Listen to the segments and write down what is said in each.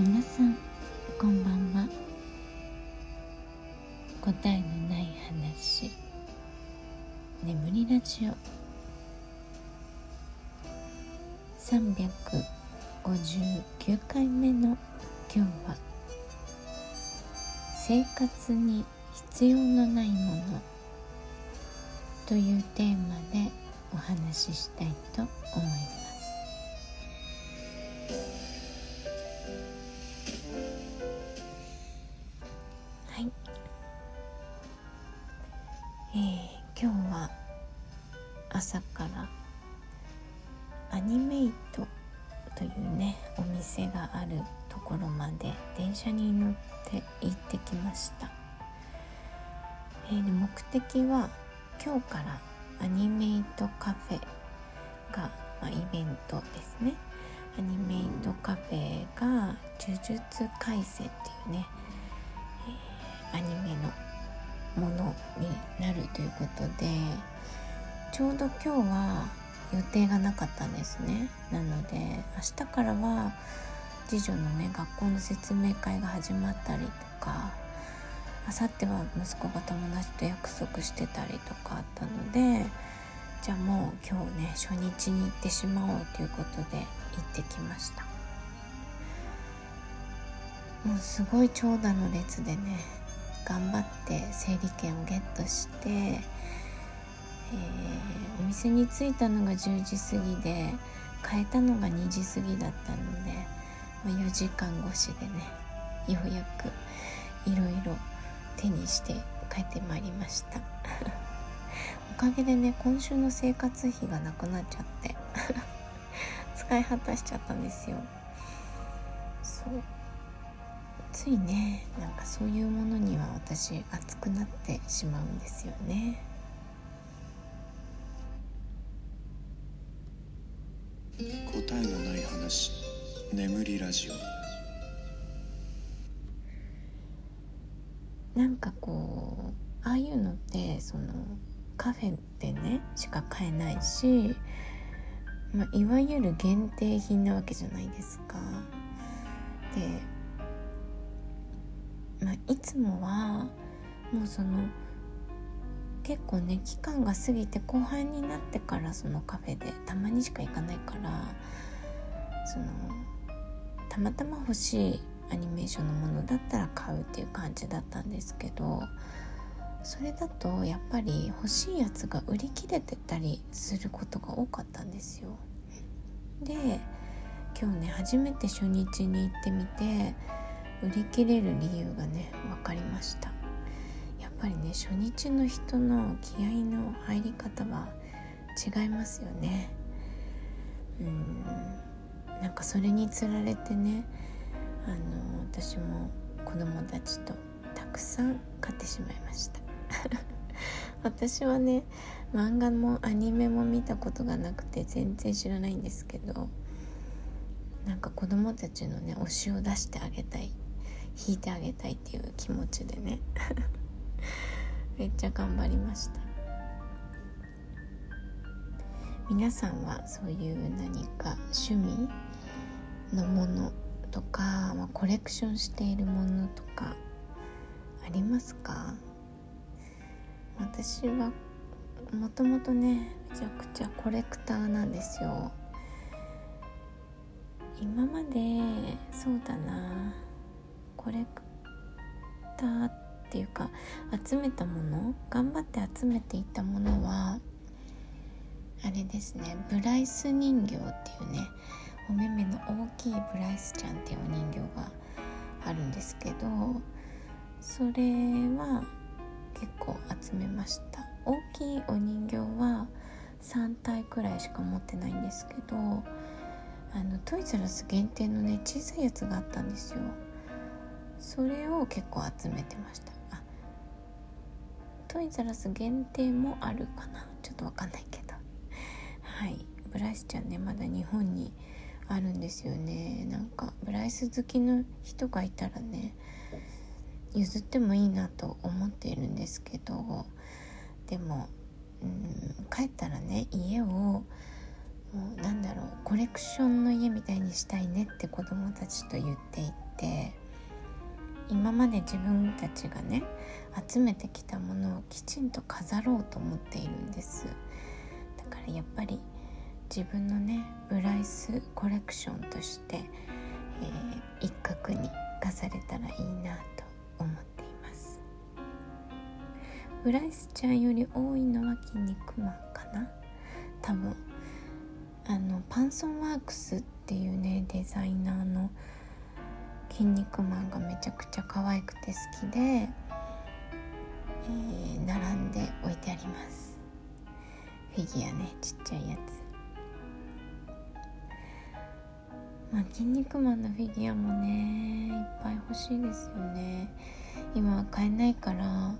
皆さんこんばんは。答えのない話。眠りラジオ。359回目の今日は生活に必要のないもの。というテーマでお話ししたいと思います。えー、今日は朝からアニメイトというねお店があるところまで電車に乗って行ってきました、えー、で目的は今日からアニメイトカフェが、まあ、イベントですね。アニメイトカフェが呪術廻戦っていうね、えー、アニメのものになるということでちょうど今日は予定がなかったんですね。なので明日からは次女のね学校の説明会が始まったりとかあさっては息子が友達と約束してたりとかあったのでじゃあもう今日ね初日に行ってしまおうということで行ってきました。もうすごい長蛇の列でね頑張って整理券をゲットして、えー、お店に着いたのが10時過ぎで変えたのが2時過ぎだったので、まあ、4時間越しでねようやくいろいろ手にして帰ってまいりました。おかげでね今週の生活費がなくなっちゃって 使い果たしちゃったんですよ。そう。ついねなんかそういうものには私熱くなってしまうんですよね答えのない話眠りラジオなんかこうああいうのってそのカフェでねしか買えないし、まあ、いわゆる限定品なわけじゃないですか。で、まあ、いつもはもうその結構ね期間が過ぎて後半になってからそのカフェでたまにしか行かないからそのたまたま欲しいアニメーションのものだったら買うっていう感じだったんですけどそれだとやっぱり欲しいやつが売り切れてたりすることが多かったんですよ。で今日ね初めて初日に行ってみて売り切れる理由がね分かりました。やっぱりね初日の人の気合の入り方は違いますよね。うん。なんかそれにつられてねあの私も子供たちとたくさん買ってしまいました。私はね漫画もアニメも見たことがなくて全然知らないんですけどなんか子供たちのね推しを出してあげたい。引いてあげたいっていう気持ちでね。めっちゃ頑張りました。皆さんはそういう何か趣味のものとか、まあ、コレクションしているものとかありますか？私はもともとねめちゃくちゃコレクターなんですよ。今までそうだな。コレクターっていうか集めたもの頑張って集めていたものはあれですねブライス人形っていうねお目目の大きいブライスちゃんっていうお人形があるんですけどそれは結構集めました。大きいお人形は3体くらいしか持ってないんですけどあのトイザラス限定のね小さいやつがあったんですよ。それを結構集めてました。あトイザラス限定もあるかな。ちょっとわかんないけど。はい。ブライスちゃんねまだ日本にあるんですよね。なんかブライス好きの人がいたらね譲ってもいいなと思っているんですけど。でもうん帰ったらね家をもうなんだろうコレクションの家みたいにしたいねって子供たちと言っていて。今まで自分たちがね集めてきたものをきちんと飾ろうと思っているんです。だからやっぱり自分のねブライスコレクションとして、えー、一角に飾れたらいいなと思っています。ブライスちゃんより多いのは「筋肉マン」かな？多分あのパンソンワークスっていうねデザイナーの「筋肉マン」がめちゃくちゃ可愛くて好きで、えー、並んで置いてあります。フィギュアねちっちゃいやつ。まあ、筋肉マンのフィギュアもねいっぱい欲しいですよね。今は買えないから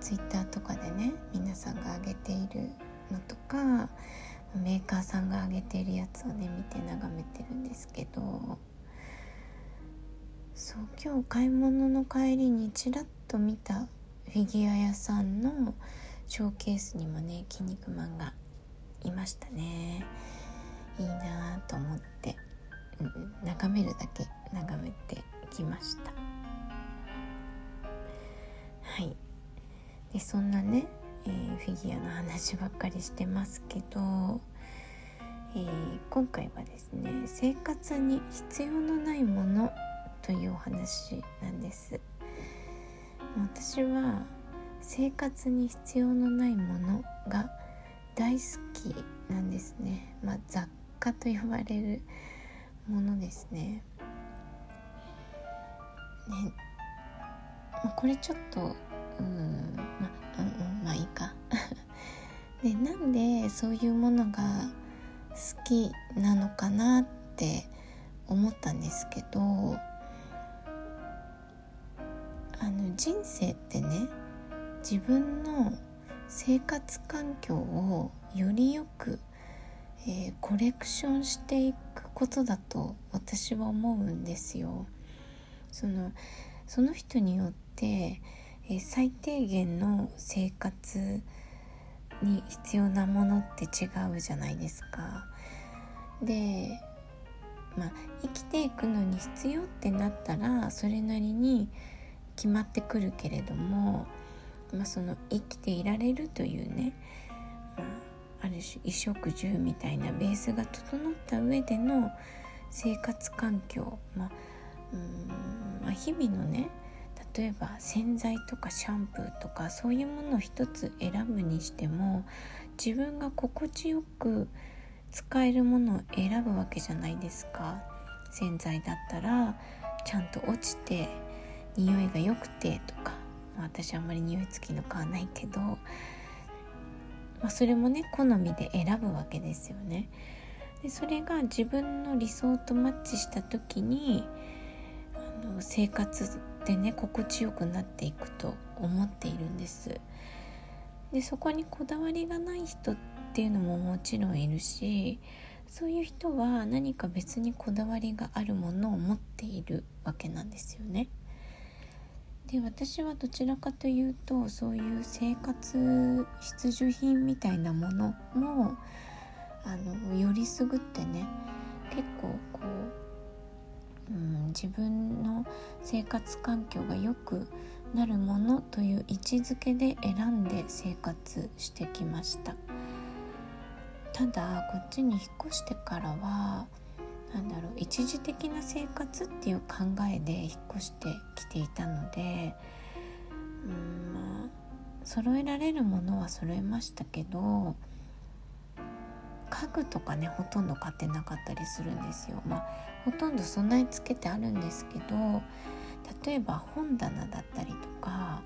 ツイッターとかでね皆さんが上げているのとかメーカーさんが上げているやつをね見て眺めてるんですけど。そう今日買い物の帰りにちらっと見たフィギュア屋さんのショーケースにもね「筋肉マン」がいましたね。いいなと思って。うん眺めるだけ眺めてきました。はい。でそんなね、えー、フィギュアの話ばっかりしてますけど、えー、今回はですね生活に必要のないものというお話なんです私は生活に必要のないものが大好きなんですね、まあ、雑貨と呼ばれるものですね。ね、まあ、これちょっとうんまあうんまあいいか。でなんでそういうものが好きなのかなって思ったんですけどあの人生ってね自分の生活環境をよりよくえー、コレクションしていくことだと私は思うんですよ。そのその人によって、えー、最低限の生活に必要なものって違うじゃないですか。でまあ生きていくのに必要ってなったらそれなりに決まってくるけれども、まあ、その生きていられるというね、まあある種衣食住みたいなベースが整った上での生活環境、まあ、うんまあ、日々のね例えば洗剤とかシャンプーとかそういうものを一つ選ぶにしても自分が心地よく使えるものを選ぶわけじゃないですか。洗剤だったらちゃんと落ちて匂いが良くてとか、まあ、私あんまり匂い付きの買わないけどまあ、それもね好みで選ぶわけですよね。でそれが自分の理想とマッチした時にあの生活でね心地よくなっていくと思っているんです。でそこにこだわりがない人っていうのももちろんいるしそういう人は何か別にこだわりがあるものを持っているわけなんですよね。で私はどちらかというとそういう生活必需品みたいなものもあのよりすぐってね結構こう、うん、自分の生活環境が良くなるものという位置づけで選んで生活してきました。ただこっちに引っ越してからはなんだろう一時的な生活っていう考えで引っ越してきていたのでうんまあ揃えられるものは揃えましたけど家具とかねほとんど買ってなかったりするんですよ。まあほとんど備え付けてあるんですけど例えば本棚だったりとか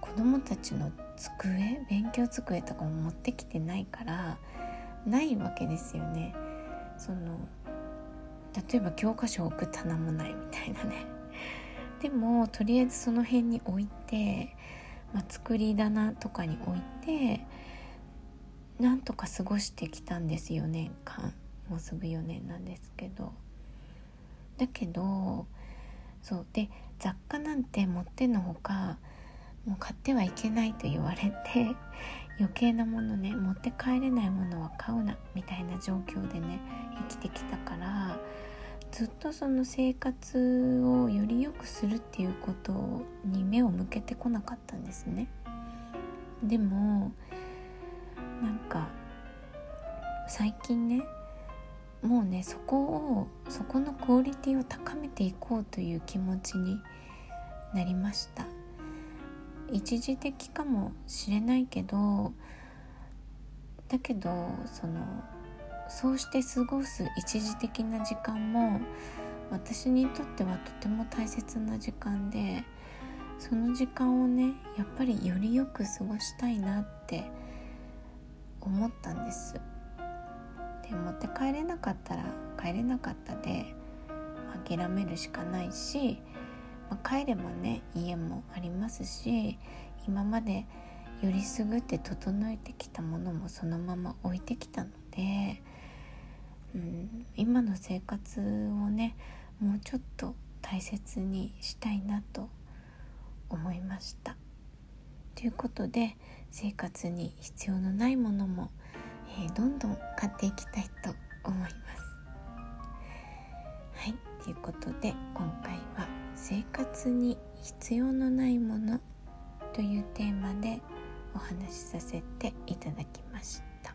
子供たちの机勉強机とかも持ってきてないからないわけですよね。その例えば教科書を置く棚もないみたいなね。でもとりあえずその辺に置いて、まあ、作り棚とかに置いてなんとか過ごしてきたんです4年間もうすぐ4年なんですけど。だけどそうで雑貨なんて持ってのほかもう買ってはいけないと言われて余計なものね持って帰れないものは買うなみたいな状況でね生きてきたからずっとその生活をより良くするっていうことに目を向けてこなかったんですね。でもなんか最近ねもうねそこをそこのクオリティを高めていこうという気持ちになりました。一時的かもしれないけどだけどそのそうして過ごす一時的な時間も私にとってはとても大切な時間でその時間をねやっぱりよりよく過ごしたいなって思ったんです。で持って帰れなかったら帰れなかったで諦めるしかないし、まあ、帰ればね家もありますし今までよりすぐって整えてきたものもそのまま置いてきたのでうん、今の生活をねもうちょっと大切にしたいなと思いました。ということで生活に必要のないものも、えー、どんどん買っていきたいと思います。はいということで今回は「生活に必要のないもの」というテーマでお話しさせていただきました。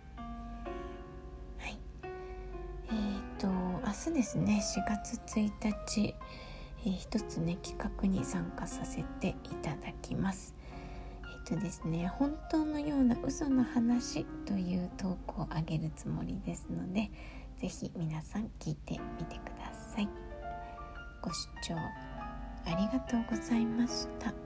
えーと明日ですね4月1日、えー、一つね企画に参加させていただきます。えっ、ー、とですね本当のような嘘の話という投稿をあげるつもりですので是非皆さん聞いてみてください。ご視聴ありがとうございました。